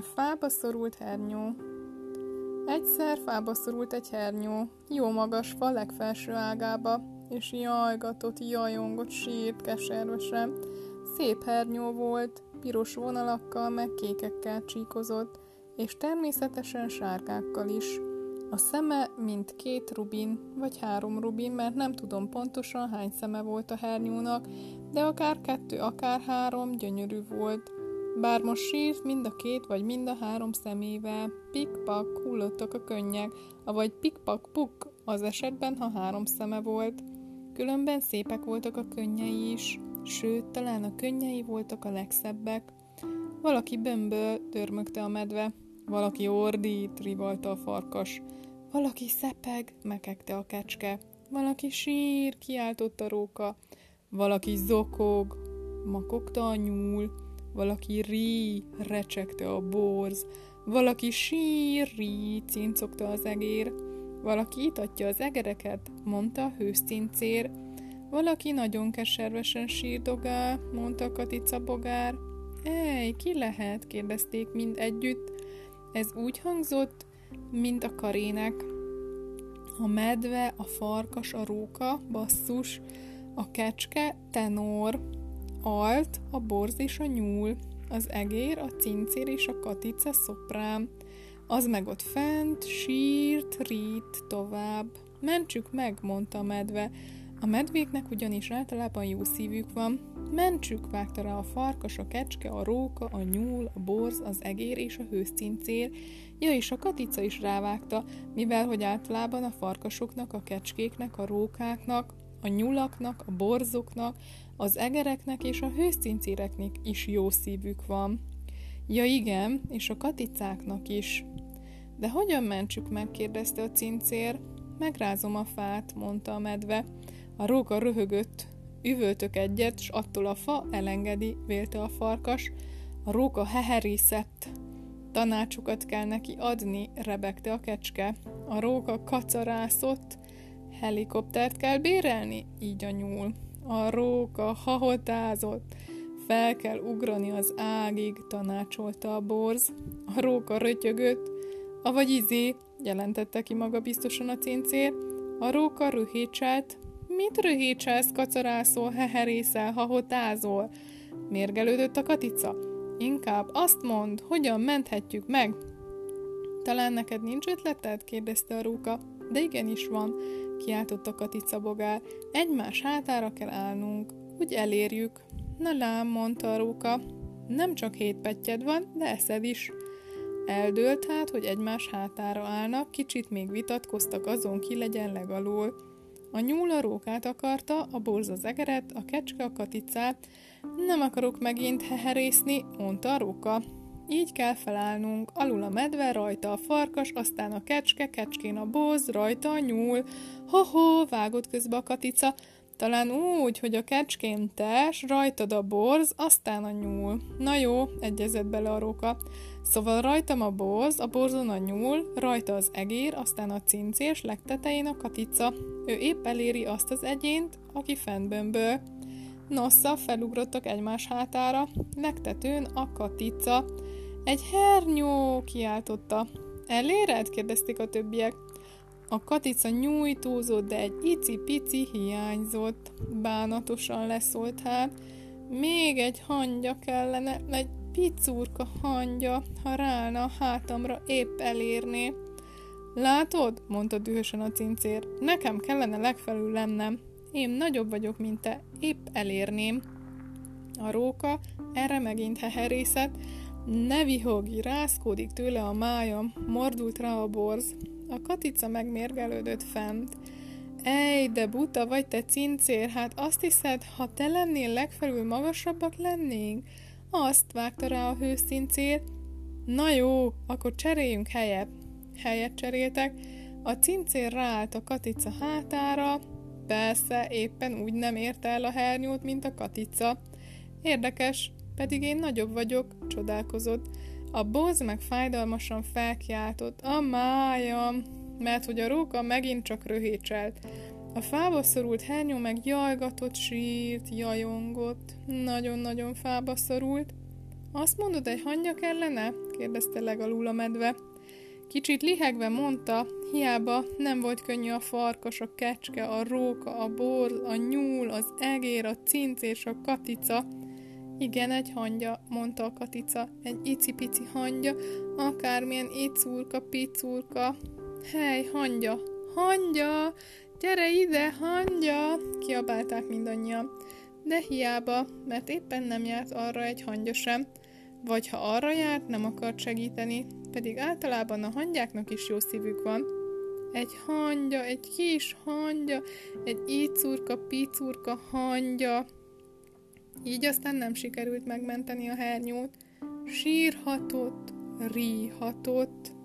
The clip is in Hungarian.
A fába szorult hernyó Egyszer fába szorult egy hernyó, jó magas fa legfelső ágába, és jajgatott, jajongott, sírt keservesen. Szép hernyó volt, piros vonalakkal meg kékekkel csíkozott, és természetesen sárgákkal is. A szeme mint két rubin, vagy három rubin, mert nem tudom pontosan hány szeme volt a hernyónak, de akár kettő, akár három gyönyörű volt. Bár most sírt mind a két vagy mind a három szemével, pikpak hullottak a könnyek, avagy pikpak puk az esetben, ha három szeme volt. Különben szépek voltak a könnyei is, sőt, talán a könnyei voltak a legszebbek. Valaki bömböl, dörmögte a medve, valaki ordít, rivalta a farkas, valaki szepeg, mekegte a kecske, valaki sír, kiáltott a róka, valaki zokog, makogta a nyúl, valaki rí, recsegte a borz, valaki sír, rí, cincogta az egér, valaki itatja az egereket, mondta a hőszcincér, valaki nagyon keservesen sírdogál, mondta katica bogár. Ej, ki lehet? kérdezték mind együtt. Ez úgy hangzott, mint a karének. A medve, a farkas, a róka, basszus, a kecske, tenor, alt, a borz és a nyúl, az egér, a cincér és a katica szoprán. Az meg ott fent, sírt, rít tovább. Mentsük meg, mondta a medve. A medvéknek ugyanis általában jó szívük van. Mentsük, vágta rá a farkas, a kecske, a róka, a nyúl, a borz, az egér és a hőszcincér. Ja, és a katica is rávágta, mivel hogy általában a farkasoknak, a kecskéknek, a rókáknak, a nyulaknak, a borzoknak, az egereknek és a hőszincéreknek is jó szívük van. Ja igen, és a katicáknak is. De hogyan mentsük meg, kérdezte a cincér. Megrázom a fát, mondta a medve. A róka röhögött. Üvöltök egyet, s attól a fa elengedi, vélte a farkas. A róka heherészett. Tanácsokat kell neki adni, rebegte a kecske. A róka kacarászott. Helikoptert kell bérelni? Így a nyúl. A róka hahotázott. Fel kell ugrani az ágig, tanácsolta a borz. A róka rötyögött. Avagy izé, jelentette ki maga biztosan a cincér. A róka röhécselt. Mit röhécselsz, kacarászol, heherészel, hahotázol? Mérgelődött a katica. Inkább azt mond, hogyan menthetjük meg? Talán neked nincs ötleted? kérdezte a róka. De igenis van, kiáltotta Katica bogár. Egymás hátára kell állnunk, úgy elérjük. Na lám, mondta a róka. Nem csak hét pettyed van, de eszed is. Eldőlt hát, hogy egymás hátára állnak, kicsit még vitatkoztak azon, ki legyen legalul. A nyúl a rókát akarta, a borz az egeret, a kecske a katicát. Nem akarok megint heherészni, mondta a róka. Így kell felállnunk, alul a medve, rajta a farkas, aztán a kecske, kecskén a boz, rajta a nyúl. Ho-ho, vágott közbe a katica, talán úgy, hogy a kecskén tes, rajtad a borz, aztán a nyúl. Na jó, egyezett bele a róka. Szóval rajtam a borz, a borzon a nyúl, rajta az egér, aztán a cincés, legtetején a katica. Ő épp eléri azt az egyént, aki fent bömböl. Nossza, felugrottak egymás hátára, legtetőn a katica. Egy hernyó, kiáltotta. Eléred? kérdezték a többiek. A katica nyújtózott, de egy icipici hiányzott. Bánatosan leszólt hát. Még egy hangya kellene, egy picurka hangya, ha rána a hátamra épp elérné. Látod? mondta dühösen a cincér. Nekem kellene legfelül lennem. Én nagyobb vagyok, mint te, épp elérném. A róka erre megint heherészett, ne vihogj, rászkódik tőle a májam, mordult rá a borz. A katica megmérgelődött fent. Ej, de buta vagy te cincér, hát azt hiszed, ha te lennél legfelül magasabbak lennénk? Azt vágta rá a hőszincér. Na jó, akkor cseréljünk helyet. Helyet cseréltek. A cincér ráállt a katica hátára. Persze, éppen úgy nem érte el a hernyót, mint a katica. Érdekes, pedig én nagyobb vagyok, csodálkozott. A boz meg fájdalmasan felkiáltott, a májam, mert hogy a róka megint csak röhécselt. A fába szorult hernyó meg jajgatott, sírt, jajongott, nagyon-nagyon fába szorult. Azt mondod, egy hangya kellene? kérdezte legalul a medve. Kicsit lihegve mondta, hiába nem volt könnyű a farkas, a kecske, a róka, a bor, a nyúl, az egér, a cinc és a katica. Igen, egy hangya, mondta a katica, egy icipici hangya, akármilyen icurka, picurka. Hely, hangya, hangya, gyere ide, hangya, kiabálták mindannyian. De hiába, mert éppen nem járt arra egy hangya sem, vagy ha arra járt, nem akart segíteni, pedig általában a hangyáknak is jó szívük van. Egy hangya, egy kis hangya, egy ícurka, picurka hangya. Így aztán nem sikerült megmenteni a hernyót. Sírhatott, ríhatott.